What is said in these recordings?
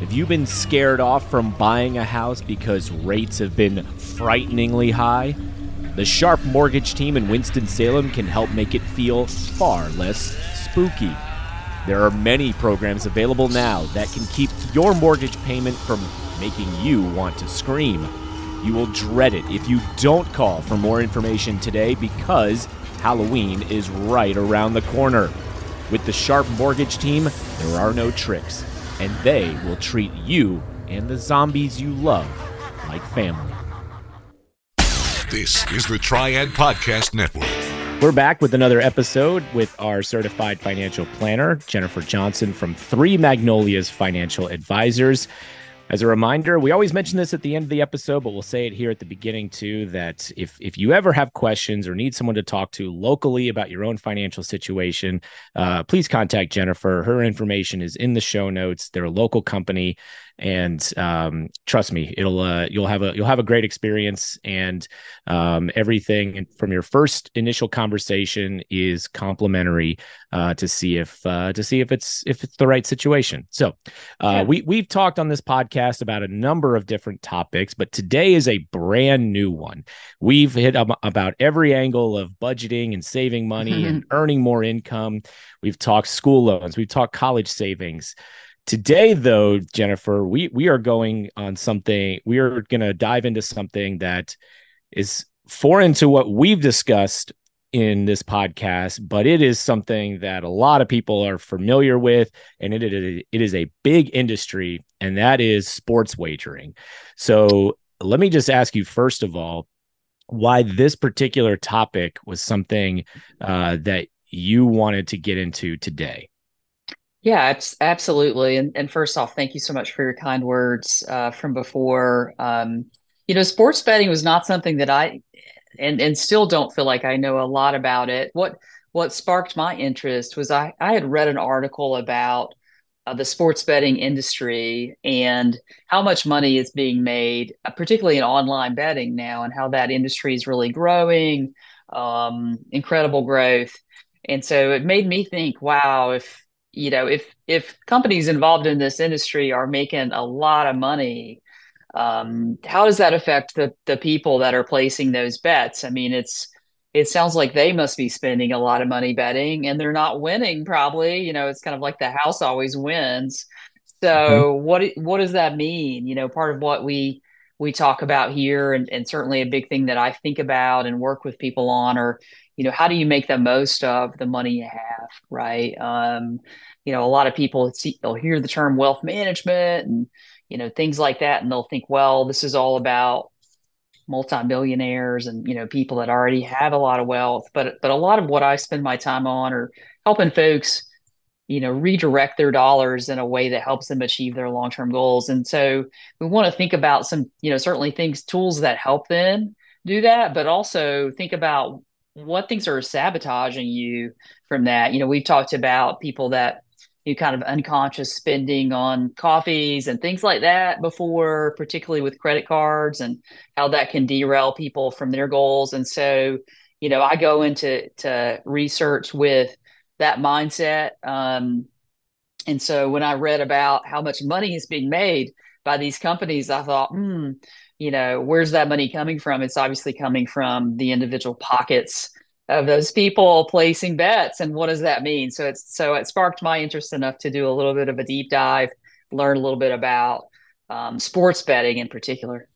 Have you been scared off from buying a house because rates have been frighteningly high? The Sharp Mortgage team in Winston-Salem can help make it feel far less spooky. There are many programs available now that can keep your mortgage payment from making you want to scream. You will dread it if you don't call for more information today because Halloween is right around the corner. With the Sharp Mortgage team, there are no tricks, and they will treat you and the zombies you love like family. This is the Triad Podcast Network. We're back with another episode with our certified financial planner, Jennifer Johnson from Three Magnolias Financial Advisors. As a reminder, we always mention this at the end of the episode, but we'll say it here at the beginning too that if if you ever have questions or need someone to talk to locally about your own financial situation, uh, please contact Jennifer. Her information is in the show notes. They're a local company and um, trust me, it'll uh, you'll have a you'll have a great experience, and um, everything from your first initial conversation is complimentary uh, to see if uh, to see if it's if it's the right situation. So uh, yeah. we we've talked on this podcast about a number of different topics, but today is a brand new one. We've hit about every angle of budgeting and saving money and earning more income. We've talked school loans, we've talked college savings. Today, though, Jennifer, we we are going on something. We are going to dive into something that is foreign to what we've discussed in this podcast, but it is something that a lot of people are familiar with, and it, it, it is a big industry, and that is sports wagering. So, let me just ask you first of all, why this particular topic was something uh, that you wanted to get into today. Yeah, absolutely. And, and first off, thank you so much for your kind words uh, from before. Um, you know, sports betting was not something that I and and still don't feel like I know a lot about it. What what sparked my interest was I I had read an article about uh, the sports betting industry and how much money is being made, uh, particularly in online betting now, and how that industry is really growing, um, incredible growth. And so it made me think, wow, if you know if if companies involved in this industry are making a lot of money um, how does that affect the the people that are placing those bets? I mean it's it sounds like they must be spending a lot of money betting and they're not winning probably you know it's kind of like the house always wins. So mm-hmm. what what does that mean? You know part of what we we talk about here and, and certainly a big thing that i think about and work with people on are you know how do you make the most of the money you have right? Um, you know a lot of people see they'll hear the term wealth management and you know things like that and they'll think well this is all about multimillionaires and you know people that already have a lot of wealth. But but a lot of what i spend my time on are helping folks you know redirect their dollars in a way that helps them achieve their long-term goals. And so we want to think about some you know certainly things tools that help them do that but also think about what things are sabotaging you from that. You know we've talked about people that you kind of unconscious spending on coffees and things like that before particularly with credit cards and how that can derail people from their goals. And so you know i go into to research with that mindset um, and so when i read about how much money is being made by these companies i thought hmm you know where's that money coming from? It's obviously coming from the individual pockets of those people placing bets and what does that mean? So it's so it sparked my interest enough to do a little bit of a deep dive learn a little bit about um, sports betting in particular.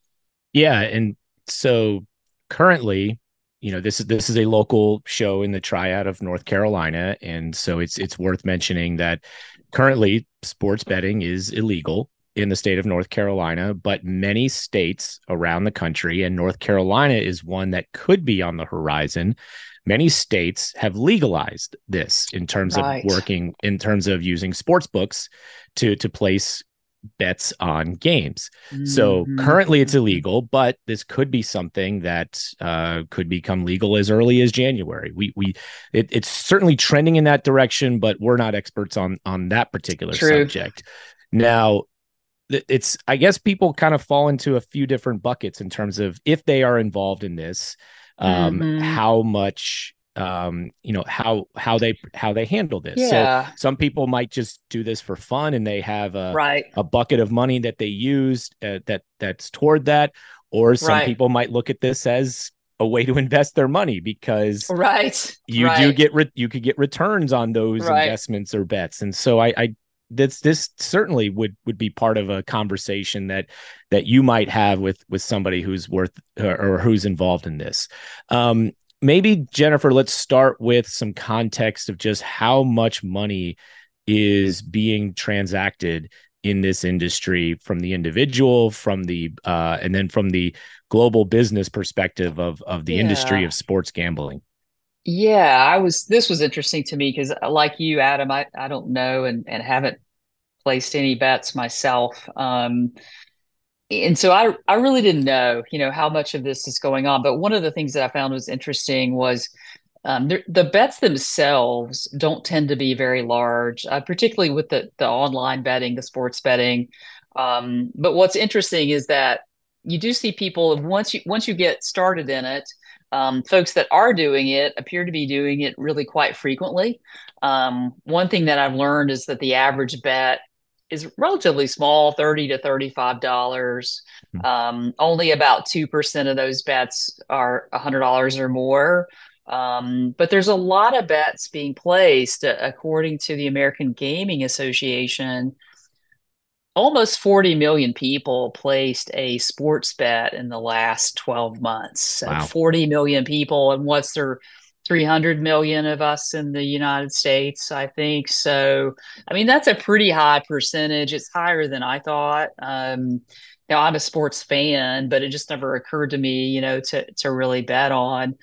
Yeah and so currently you know this is this is a local show in the triad of north carolina and so it's it's worth mentioning that currently sports betting is illegal in the state of North Carolina, but many states around the country, and North Carolina is one that could be on the horizon. Many states have legalized this in terms right. of working, in terms of using sports books to to place bets on games. Mm-hmm. So currently it's illegal, but this could be something that uh, could become legal as early as January. We we it, it's certainly trending in that direction, but we're not experts on on that particular True. subject. Now, it's I guess people kind of fall into a few different buckets in terms of if they are involved in this, um, mm-hmm. how much um, you know how how they how they handle this. Yeah. So some people might just do this for fun, and they have a right. a bucket of money that they use uh, that that's toward that, or some Right. people might look at this as a way to invest their money because Right. you right. do get re- you could get returns on those investments or bets and so i i this this certainly would would be part of a conversation that that you might have with with somebody who's worth or, or who's involved in this um maybe jennifer let's start with some context of just how much money is being transacted in this industry from the individual from the uh and then from the global business perspective of of the industry of sports gambling Yeah, I was this was interesting to me because like you, Adam, I, I don't know and, and haven't placed any bets myself. Um, and so I I really didn't know, you know, how much of this is going on. But one of the things that I found was interesting was um, the, bets themselves don't tend to be very large, uh, particularly with the the online betting, the sports betting. Um, but what's interesting is that you do see people once you once you get started in it, um, folks that are doing it appear to be doing it really quite frequently. Um, one thing that I've learned is that the average bet is relatively small, thirty to thirty-five dollars. Hmm. Um, only about two percent of those bets are hundred dollars or more. Um, but there's a lot of bets being placed, uh, according to the American Gaming Association. Almost 40 million people placed a sports bet in the last 12 months. So Wow. 40 million people, and what's there 300 million of us in the United States, I think. So, I mean, that's a pretty high percentage. It's higher than I thought. Um, now I'm a sports fan, but it just never occurred to me, you know, to to really bet on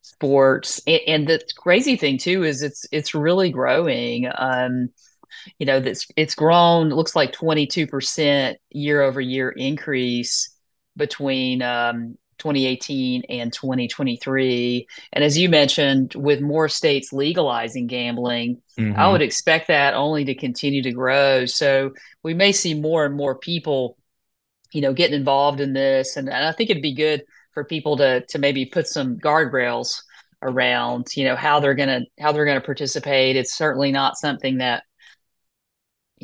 sports. And, and the crazy thing too is it's it's really growing. Um, you know, that's it's grown. Looks like 22 percent year over year increase between um, 2018 and 2023. And as you mentioned, with more states legalizing gambling, I Mhm. would expect that only to continue to grow. So we may see more and more people, you know, getting involved in this. And, and I think it'd be good for people to to maybe put some guardrails around, you know, how they're gonna how they're gonna participate. It's certainly not something that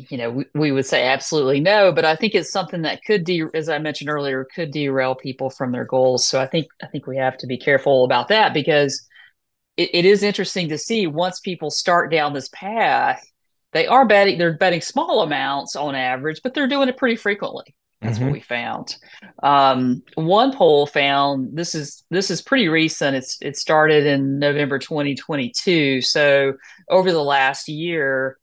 you know we, we would say absolutely no, but I think it's something that could de as I mentioned earlier, could derail people from their goals. So I think I think we have to be careful about that because it, it is interesting to see once people start down this path, they are betting they're betting small amounts on average, but they're doing it pretty frequently. That's Mhm. what we found. Um, one poll found this is this is pretty recent. It's it started in November 2022. So over the last year,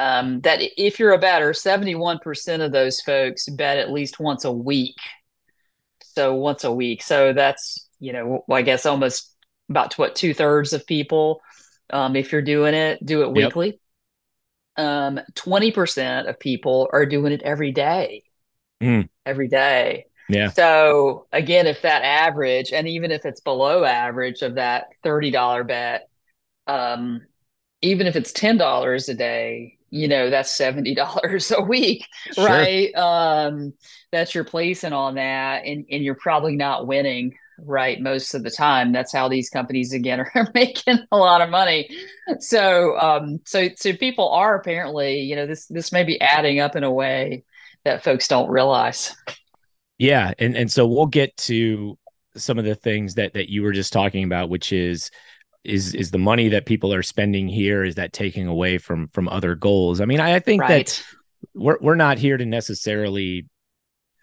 um, that if you're a bettor, 71% of those folks bet at least once a week. So once a week. So that's you know I guess almost about what two thirds of people, um, if you're doing it, do it Yep. weekly. Um, 20% of people are doing it every day. Mm. Every day. yeah So again, if that average, and even if it's below average of that $30 bet, um, even if it's $10 a day, you know, that's $70 a week, Sure. right? Um, that's your placing on that, and, and you're probably not winning, right? Most of the time. That's how these companies again are making a lot of money. So um, so so people are apparently, you know, this this may be adding up in a way that folks don't realize. Yeah, and and so we'll get to some of the things that that you were just talking about, which is is is the money that people are spending here is that taking away from from other goals? I mean, I, I think that we're we're not here to necessarily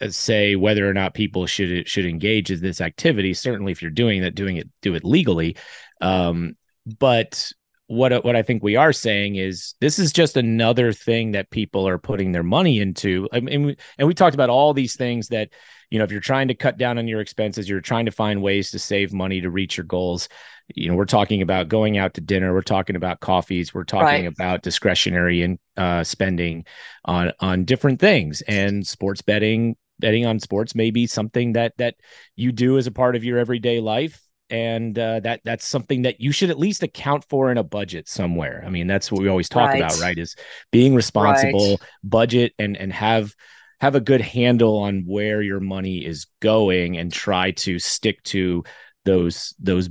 uh, say whether or not people should should engage in this activity. Certainly, if you're doing that, doing it do it legally. Um, but what what I think we are saying is this is just another thing that people are putting their money into. I mean, we- and we talked about all these things that you know if you're trying to cut down on your expenses, you're trying to find ways to save money to reach your goals. You know, we're talking about going out to dinner. We're talking about coffees. We're talking Right. about discretionary and uh, spending on on different things. And sports betting, betting on sports may be something that that you do as a part of your everyday life and uh, that that's something that you should at least account for in a budget somewhere. I mean, that's what we always talk Right. about, right? Is being responsible, budget, and and have have a good handle on where your money is going, and try to stick to those those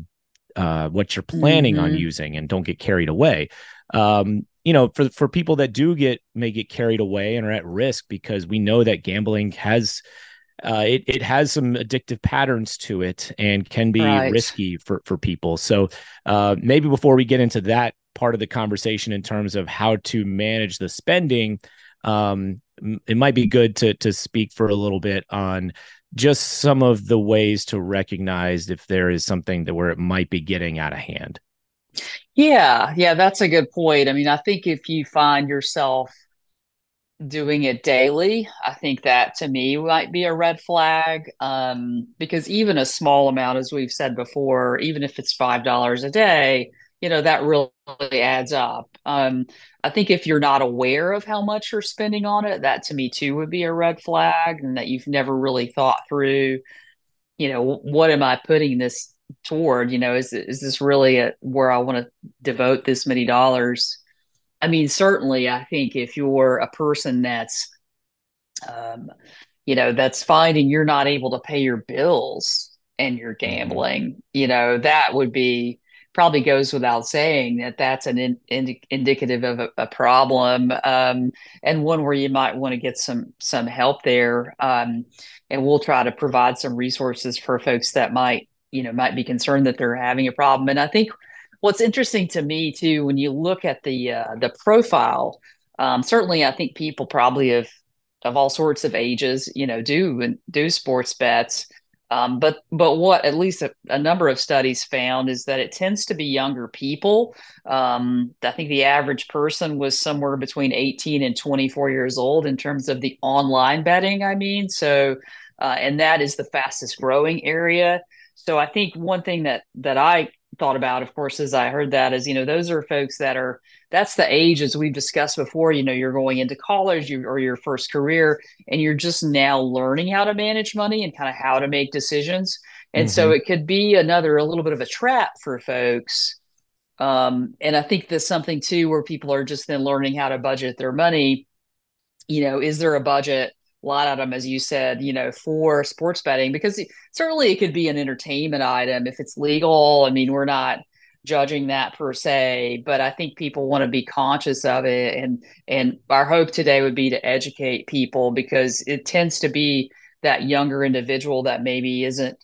uh, what you're planning Mm-hmm. on using, and don't get carried away. Um, you know, for for people that do get may get carried away and are at risk because we know that gambling has uh, it it has some addictive patterns to it and can be Right. risky for for people. So uh, maybe before we get into that part of the conversation in terms of how to manage the spending, um, it might be good to to speak for a little bit on just some of the ways to recognize if there is something that where it might be getting out of hand. Yeah, yeah, that's a good point. I mean, I think if you find yourself doing it daily, I think that to me might be a red flag. Um, because even a small amount, as we've said before, even if it's five dollars a day, you know, that really adds up. Um, I think if you're not aware of how much you're spending on it, that to me too would be a red flag, and that you've never really thought through, you know, what am I putting this toward? You know, is is this really a, where I want to devote this many dollars? I mean, certainly, I think if you're a person that's, um, you know, that's finding you're not able to pay your bills and you're gambling, you know, that would be probably goes without saying that that's an in, in, indicative of a, a problem um, and one where you might want to get some some help there. Um, and we'll try to provide some resources for folks that might, you know, might be concerned that they're having a problem. And I think what's interesting to me too when you look at the uh, the profile um, certainly i think people probably of of all sorts of ages you know do do sports bets um, but but what at least a, a, number of studies found is that it tends to be younger people. Um, i think the average person was somewhere between 18 and 24 years old in terms of the online betting i mean. So uh, and that is the fastest growing area. So i think one thing that that i thought about, of course, as I heard that is, you know, those are folks that are, that's the age, as we've discussed before, you know, you're going into college you, or your first career, and you're just now learning how to manage money and kind of how to make decisions. And mm-hmm. so it could be another, a little bit of a trap for folks. Um, and I think that's something too, where people are just then learning how to budget their money. You know, is there a budget? line item, as you said, you know, for sports betting, because certainly it could be an entertainment item if it's legal. I mean, we're not judging that per se, but I think people want to be conscious of it. And and our hope today would be to educate people because it tends to be that younger individual that maybe isn't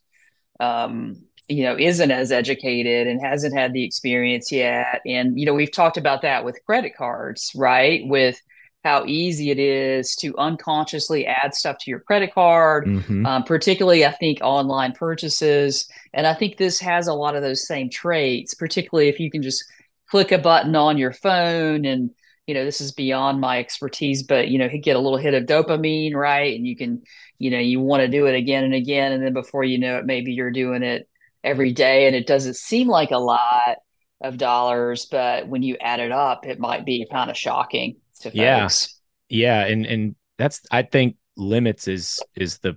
um, you know, isn't as educated and hasn't had the experience yet. And, you know, we've talked about that with credit cards, right? With how easy it is to unconsciously add stuff to your credit card, mm-hmm. um, particularly, I think, online purchases. And I think this has a lot of those same traits, particularly if you can just click a button on your phone and you know this is beyond my expertise but you know get a little hit of dopamine right and you can you know you want to do it again and again and then before you know it maybe you're doing it every day and it doesn't seem like a lot of dollars but when you add it up it might be kind of shocking to folks. Yeah. Yeah. And and that's I think limits is is the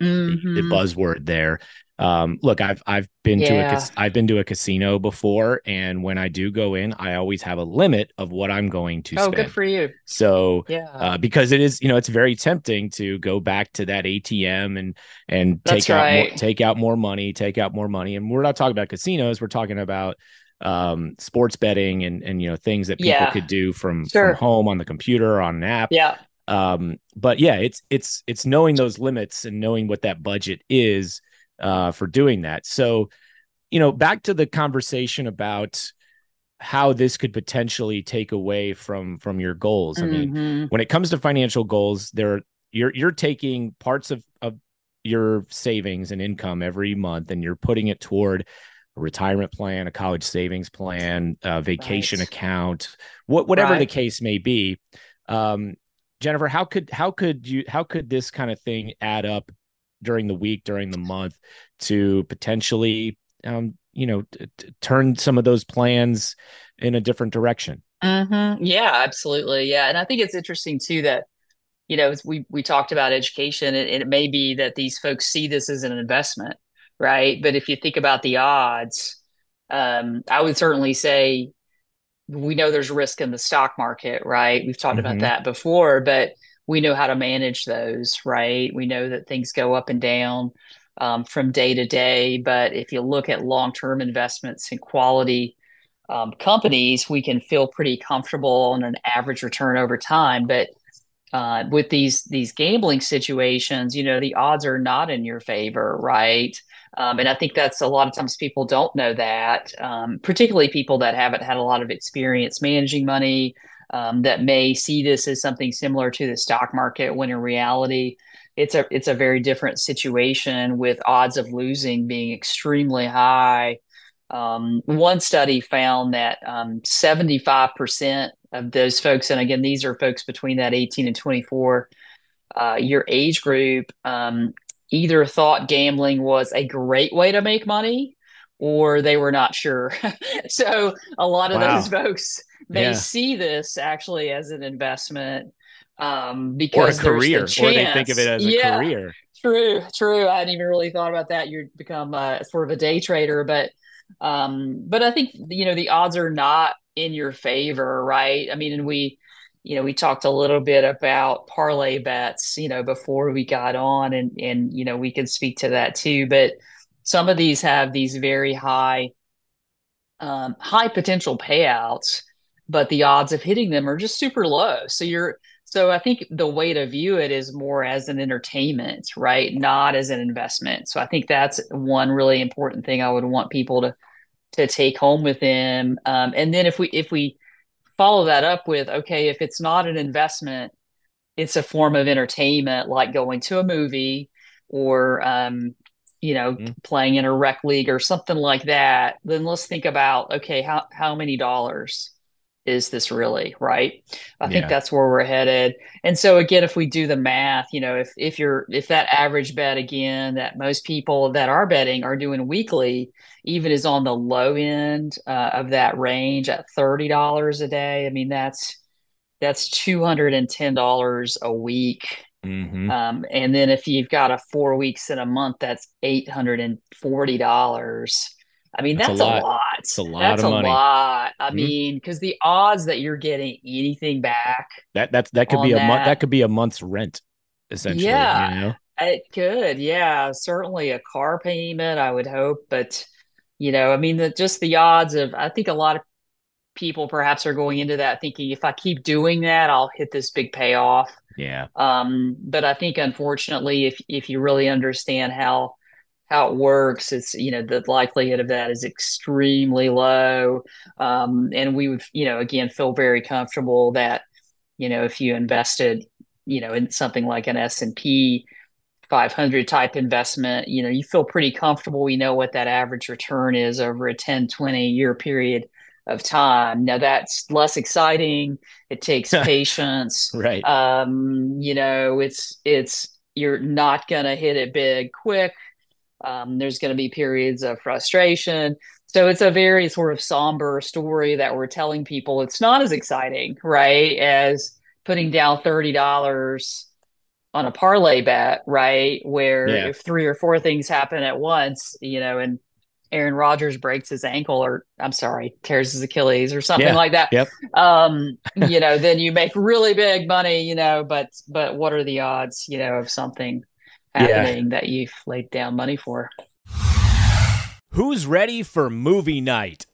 mm-hmm. the buzzword there. Um, look, I've I've been yeah. to a I've been to a casino before, and when I do go in, I always have a limit of what I'm going to spend. oh, spend. good for you. So yeah, uh, because it is, you know, it's very tempting to go back to that ATM and and That's take out more, take out more money, take out more money, and we're not talking about casinos. We're talking about um sports betting and and you know things that people Yeah. could do from Sure. from home on the computer on an app Yeah, um but yeah it's it's it's knowing those limits and knowing what that budget is uh for doing that so you know back to the conversation about how this could potentially take away from from your goals i mean Mhm. when it comes to financial goals there you're you're taking parts of of your savings and income every month and you're putting it toward a retirement plan a college savings plan a vacation Right. account what whatever the case may be um jennifer how could how could you how could this kind of thing add up during the week during the month to potentially um you know t- t- turn some of those plans in a different direction Mhm. Yeah, absolutely. Yeah, and I think it's interesting too that you know as we we talked about education, and, and it may be that these folks see this as an investment, right? But if you think about the odds, um, I would certainly say we know there's risk in the stock market, right? We've talked Mhm. about that before, but we know how to manage those, right? We know that things go up and down. um, from day to day. But if you look at long term investments in quality um, companies, we can feel pretty comfortable on an average return over time. But uh, with these these gambling situations, you know, the odds are not in your favor, right? Um, and I think that's a lot of times people don't know that, um, particularly people that haven't had a lot of experience managing money, um, that may see this as something similar to the stock market, when in reality, it's a it's a very different situation with odds of losing being extremely high. Um, one study found that um, seventy five percent of those folks, and again, these are folks between that 18 and 24 uh, your age group, um, either thought gambling was a great way to make money or they were not sure. so a lot of wow. those folks they yeah. see this actually as an investment um, because or a career, the or they think of it as a yeah, career. True, true. I hadn't even really thought about that. You'd become uh, sort of a day trader, but um, but I think you know the odds are not in your favor, right? I mean, and we, you know, we talked a little bit about parlay bets, you know, before we got on, and and you know, we can speak to that too. But some of these have these very high, um, high potential payouts, but the odds of hitting them are just super low. So you're so I think the way to view it is more as an entertainment, right? Not as an investment. So I think that's one really important thing I would want people to to take home with them. Um, and then if we if we follow that up with okay, if it's not an investment, it's a form of entertainment, like going to a movie or um, you know mm-hmm. playing in a rec league or something like that. Then let's think about okay, how how many dollars is this really right? I think that's where we're headed. And so again if we do the math you know if if you're if that average bet again that most people that are betting are doing weekly even is on the low end uh, of that range at $30 a day i mean that's that's $210 a week. Mm-hmm. um, and then if you've got a four weeks in a month that's $840 I mean, that's, that's a, lot. a lot. It's a lot that's of money. a lot. I mm-hmm. mean, because the odds that you're getting anything back that that's that could be a month that could be a month's rent, essentially. Yeah, you know? it could. Yeah, certainly a car payment. I would hope, but you know, I mean, the, just the odds of I think a lot of people perhaps are going into that thinking if I keep doing that, I'll hit this big payoff. Yeah. Um, but I think unfortunately, if if you really understand how how it works, it's you know the likelihood of that is extremely low, um, and we would you know again feel very comfortable that you know if you invested you know in something like an S and P 500 type investment, you know you feel pretty comfortable. We know what that average return is over a 10, 20 year period of time. Now that's less exciting. It takes patience. right. Um, you know, it's it's you're not gonna hit it big quick. Um, there's going to be periods of frustration. So it's a very sort of somber story that we're telling people. It's not as exciting, right, as putting down thirty dollars on a parlay bet, right? Where yeah. if three or four things happen at once, you know, and Aaron Rodgers breaks his ankle or I'm sorry, tears his Achilles or something yeah. like that. Yep. Um, you know, then you make really big money, you know, but but what are the odds, you know, of something happening yeah. that you've laid down money for. Who's ready for movie night?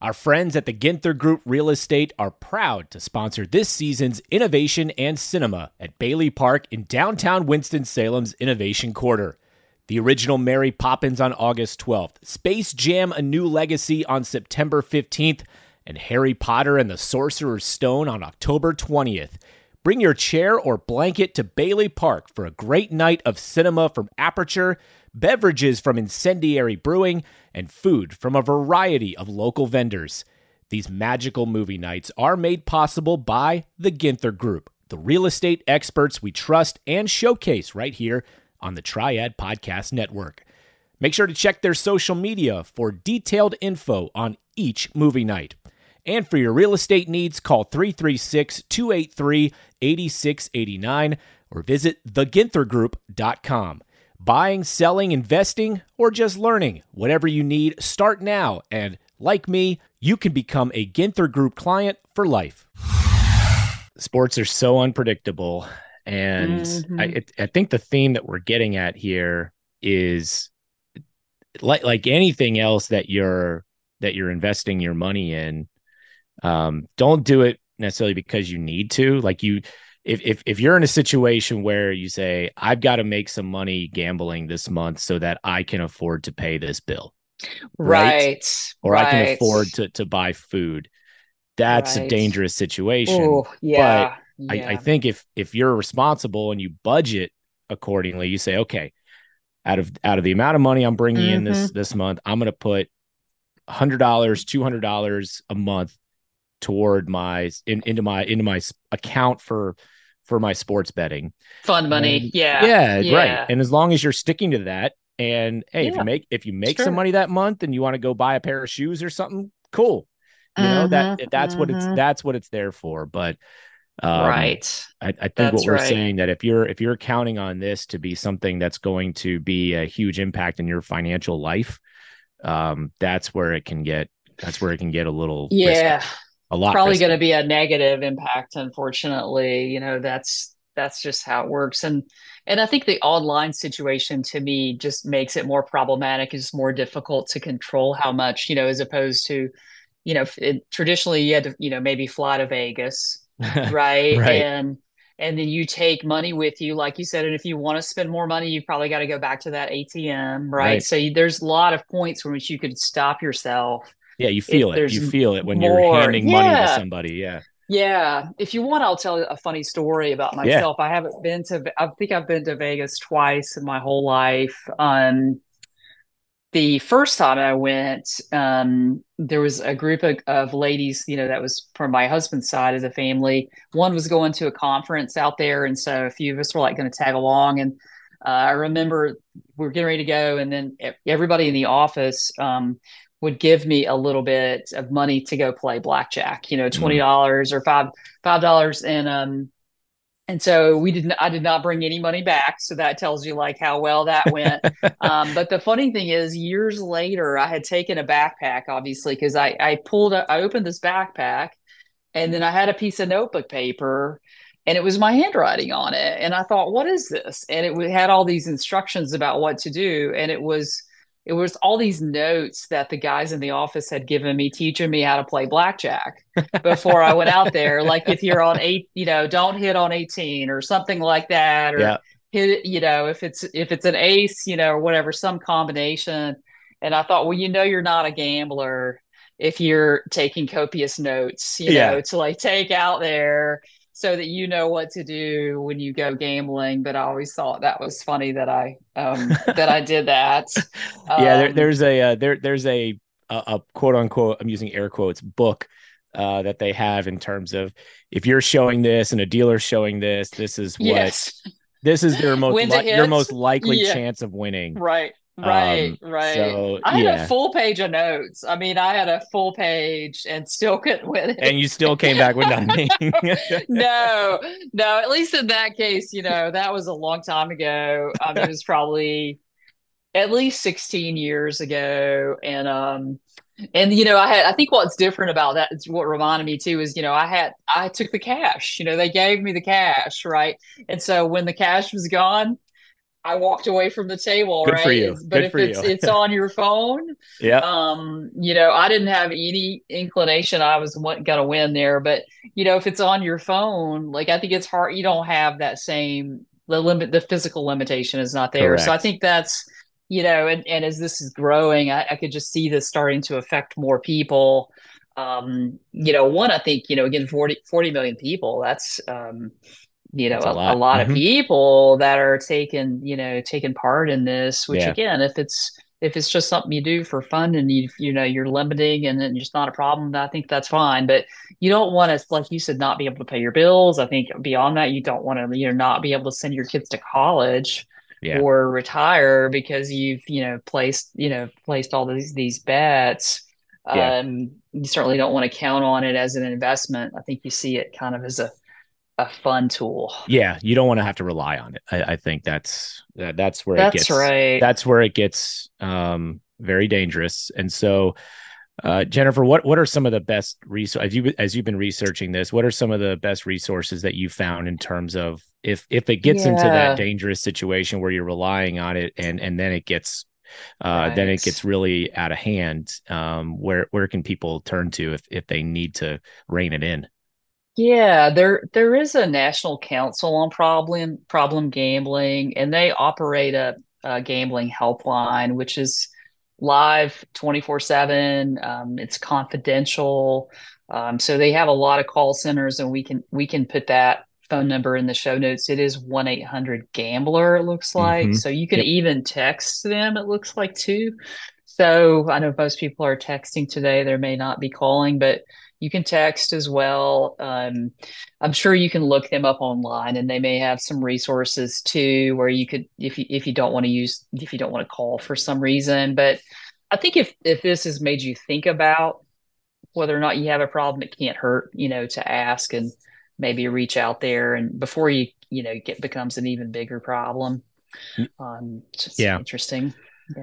Our friends at the Ginther Group Real Estate are proud to sponsor this season's Innovation and Cinema at Bailey Park in downtown Winston-Salem's Innovation Quarter. The original Mary Poppins on August 12th, Space Jam A New Legacy on September 15th, and Harry Potter and the Sorcerer's Stone on October 20th. Bring your chair or blanket to Bailey Park for a great night of cinema from Aperture, beverages from Incendiary Brewing, and food from a variety of local vendors. These magical movie nights are made possible by the Ginther Group, the real estate experts we trust and showcase right here on the Triad Podcast Network. Make sure to check their social media for detailed info on each movie night. And for your real estate needs, call 336 283 8689 or visit theginthergroup.com. Buying, selling, investing, or just learning, whatever you need, start now. And like me, you can become a Ginther Group client for life. Sports are so unpredictable. And mm-hmm. I, it, I think the theme that we're getting at here is like like anything else that you're that you're investing your money in, um, don't do it necessarily because you need to. Like you, if if if you're in a situation where you say, I've got to make some money gambling this month so that I can afford to pay this bill, right, right. or right. I can afford to to buy food, that's Right. a dangerous situation. Ooh, yeah, I, yeah. I think if if you're responsible and you budget accordingly, you say, okay, out of out of the amount of money I'm bringing in this Mm-hmm. this month, I'm going to put hundred dollars, two hundred dollars a month toward my in, into my into my account for for my sports betting. fun money. And- Yeah, yeah, yeah. right. And as long as you're sticking to that, and hey, if you make if you make Sure. some money that month and you want to go buy a pair of shoes or something, cool. You know that Mhm, that's what it's mhm. that's what it's there for. But um, right. I, I think That's what we're right. saying that if you're if you're counting on this to be something that's going to be a huge impact in your financial life, um, that's where it can get that's where it can get a little risky, Yeah, a lot probably going to be a negative impact. Unfortunately, you know that's that's just how it works. And and I think the online situation to me just makes it more problematic. It's more difficult to control how much you know, as opposed to you know, it, traditionally you had to you know maybe fly to Vegas, right? Right. And and then you take money with you, like you said. And if you want to spend more money, you've probably got to go back to that ATM, right? Right. So you, there's a lot of points in which you could stop yourself. Yeah, you feel it. You feel it when more- you're handing money to somebody. Yeah. Yeah, if you want, I'll tell a funny story about Yeah. myself. I haven't been to, I think I've been to Vegas twice in my whole life. Um, the first time I went, um, there was a group of, of ladies, you know, that was from my husband's side of the family. One was going to a conference out there, and so a few of us were like going to tag along. And uh, I remember we are getting ready to go, and then everybody in the office um, would give me a little bit of money to go play blackjack. You know, twenty dollars or five five dollars, and um, and so we didn't. I did not bring any money back, so that tells you like how well that went. um, but the funny thing is, years later, I had taken a backpack, obviously, because I I pulled a, I opened this backpack, and then I had a piece of notebook paper. And it was my handwriting on it. And I thought, what is this? And it had all these instructions about what to do. And it was, it was all these notes that the guys in the office had given me, teaching me how to play blackjack before I went out there. Like if you're on eight, you know, don't hit on 18 or something like that. Or Yeah. hit you know, if it's if it's an ace, you know, or whatever, some combination. And I thought, well, you know, you're not a gambler if you're taking copious notes, you Yeah. know, to like take out there so that you know what to do when you go gambling. But I always thought that was funny that I um that I did that. yeah there, Um, there's a uh, there there's a, a a quote unquote i'm using air quotes book uh that they have in terms of if you're showing this and a dealer's showing this this is what yes, this is their most li- your most likely Yeah. chance of winning right. Right, Um, right. so, I had yeah. a full page of notes. I mean, I had a full page and still couldn't win it. and you still came back with nothing no, no, at least in that case, you know, that was a long time ago. Mean, it was probably at least 16 years ago. And, um, and you know, I had, I think what's different about that is what reminded me too is, you know, I had, I took the cash, you know, they gave me the cash, right? And so when the cash was gone, I walked away from the table, Good right? for you. But Good if for it's you. it's on your phone, yeah um you know i didn't have any inclination i was going to win there but you know if it's on your phone like i think it's hard you don't have that same the limit the physical limitation is not there so i think that's you know and, and as this is growing I, I could just see this starting to affect more people um you know one i think you know again 40 40 million people that's um you know a a, lot. a lot Mhm. of people that are taking you know taking part in this which Yeah. again if it's if it's just something you do for fun and you you know you're limiting and it's just not a problem i think that's fine but you don't want to like you said not be able to pay your bills i think beyond that you don't want to you know not be able to send your kids to college yeah or retire because you've you know placed you know placed all these these bets Yeah. um you certainly don't want to count on it as an investment i think you see it kind of as a a fun tool yeah you don't want to have to rely on it i, I think that's that, that's where it that's gets right that's where it gets um very dangerous and so uh jennifer what what are some of the best resources as you as you've been researching this what are some of the best resources that you found in terms of if if it gets into that dangerous situation where you're relying on it and and then it gets uh, right. then it gets really out of hand. Um, where where can people turn to if if they need to rein it in? Yeah, there there is a national council on problem problem gambling, and they operate a, a gambling helpline, which is live twenty four seven. Um, it's confidential, um, so they have a lot of call centers, and we can we can put that phone number in the show notes. It is one eight hundred gambler. It looks like mm-hmm. so you can yep. even text them. It looks like too. So I know most people are texting today. There may not be calling, but you can text as well. Um, I'm sure you can look them up online, and they may have some resources too, where you could, if you if you don't want to use, if you don't want to call for some reason. But I think if if this has made you think about whether or not you have a problem, it can't hurt, you know, to ask and maybe reach out there, and before you you know get becomes an even bigger problem. Mm. Um, yeah, interesting.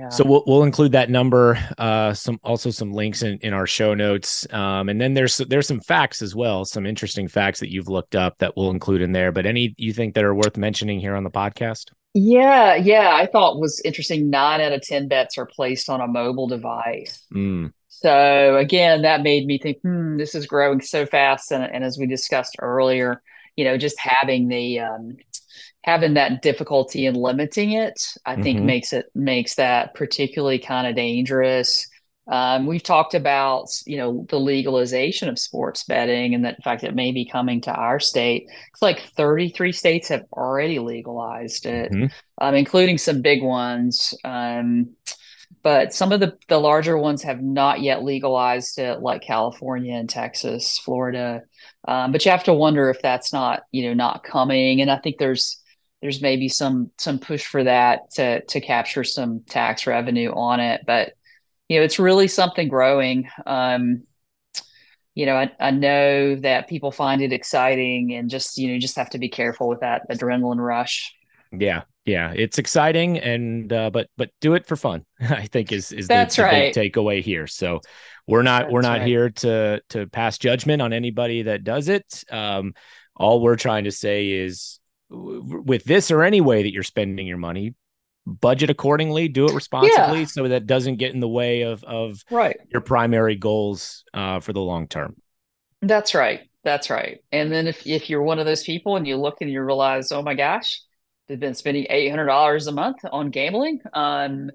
So we'll we'll include that number, uh, some also some links in, in our show notes, um, and then there's there's some facts as well, some interesting facts that you've looked up that we'll include in there. But any you think that are worth mentioning here on the podcast? Yeah, yeah, I thought was interesting. Nine out of ten bets are placed on a mobile device. Mm. So again, that made me think, hmm, this is growing so fast, and, and as we discussed earlier, you know, just having the um, having that difficulty in limiting it, I mm-hmm. think makes it makes that particularly kind of dangerous. Um, we've talked about you know the legalization of sports betting and that in fact it may be coming to our state. It's like 33 states have already legalized it, mm-hmm. um, including some big ones. Um, but some of the, the larger ones have not yet legalized it, like California and Texas, Florida. Um, but you have to wonder if that's not you know not coming. And I think there's there's maybe some some push for that to to capture some tax revenue on it but you know it's really something growing um you know I, I know that people find it exciting and just you know you just have to be careful with that adrenaline rush yeah yeah it's exciting and uh but but do it for fun i think is is that's the, right. the takeaway here. So we're not that's we're not right. here to to pass judgment on anybody that does it. Um all we're trying to say is with this or any way that you're spending your money budget accordingly do it responsibly yeah. so that doesn't get in the way of of right. your primary goals uh, for the long term. That's right. That's right. And then if, if you're one of those people and you look and you realize oh my gosh they've been spending $800 a month on gambling um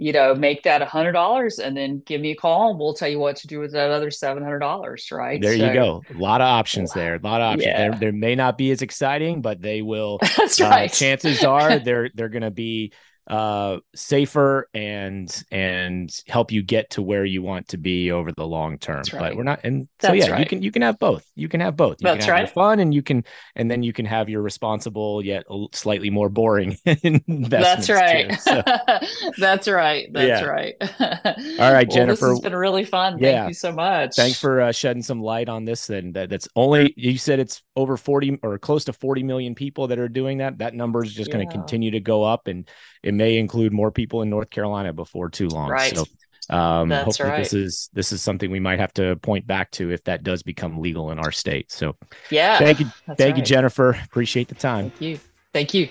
you know, make that a hundred dollars and then give me a call and we'll tell you what to do with that other seven hundred dollars. Right. There so, you go. A lot of options there. A lot of options. Yeah. There, there may not be as exciting, but they will. That's uh, right. chances are they're they're going to be uh, safer and and help you get to where you want to be over the long term. Right. But we're not, and so yeah, right. you can you can have both. You can have both. You That's can have right. fun, and you can and then you can have your responsible yet slightly more boring investments. That's right. Too, so. That's right. That's yeah. right. All right, Jennifer. Well, this has been really fun. Thank you so much. Thanks for uh, shedding some light on this. And that, that's only you said it's over forty or close to forty million people that are doing that. That number is just yeah. going to continue to go up, and it may include more people in North Carolina before too long. Right. So um, That's hopefully right. this is this is something we might have to point back to if that does become legal in our state. So yeah, thank you, thank right. you, Jennifer. Appreciate the time. Thank you. Thank you.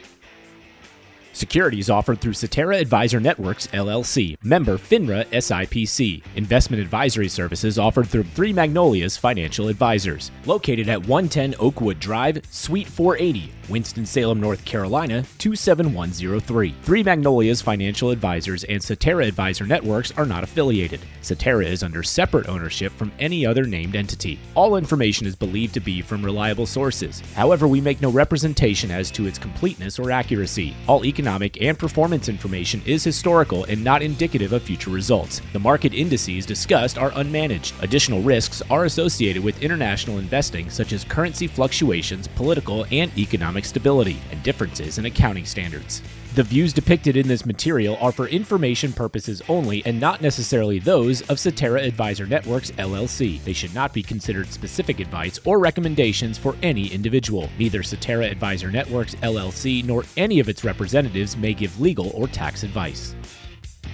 Securities offered through Cetera Advisor Networks, LLC, member FINRA SIPC. Investment advisory services offered through Three Magnolias Financial Advisors. Located at 110 Oakwood Drive, Suite 480, Winston-Salem, North Carolina 27103. Three Magnolias Financial Advisors and Cetera Advisor Networks are not affiliated. Cetera is under separate ownership from any other named entity. All information is believed to be from reliable sources. However, we make no representation as to its completeness or accuracy. All economic and performance information is historical and not indicative of future results. The market indices discussed are unmanaged. Additional risks are associated with international investing such as currency fluctuations, political and economic economic stability, and differences in accounting standards. The views depicted in this material are for information purposes only and not necessarily those of Cetera Advisor Networks LLC. They should not be considered specific advice or recommendations for any individual. Neither Cetera Advisor Networks LLC nor any of its representatives may give legal or tax advice.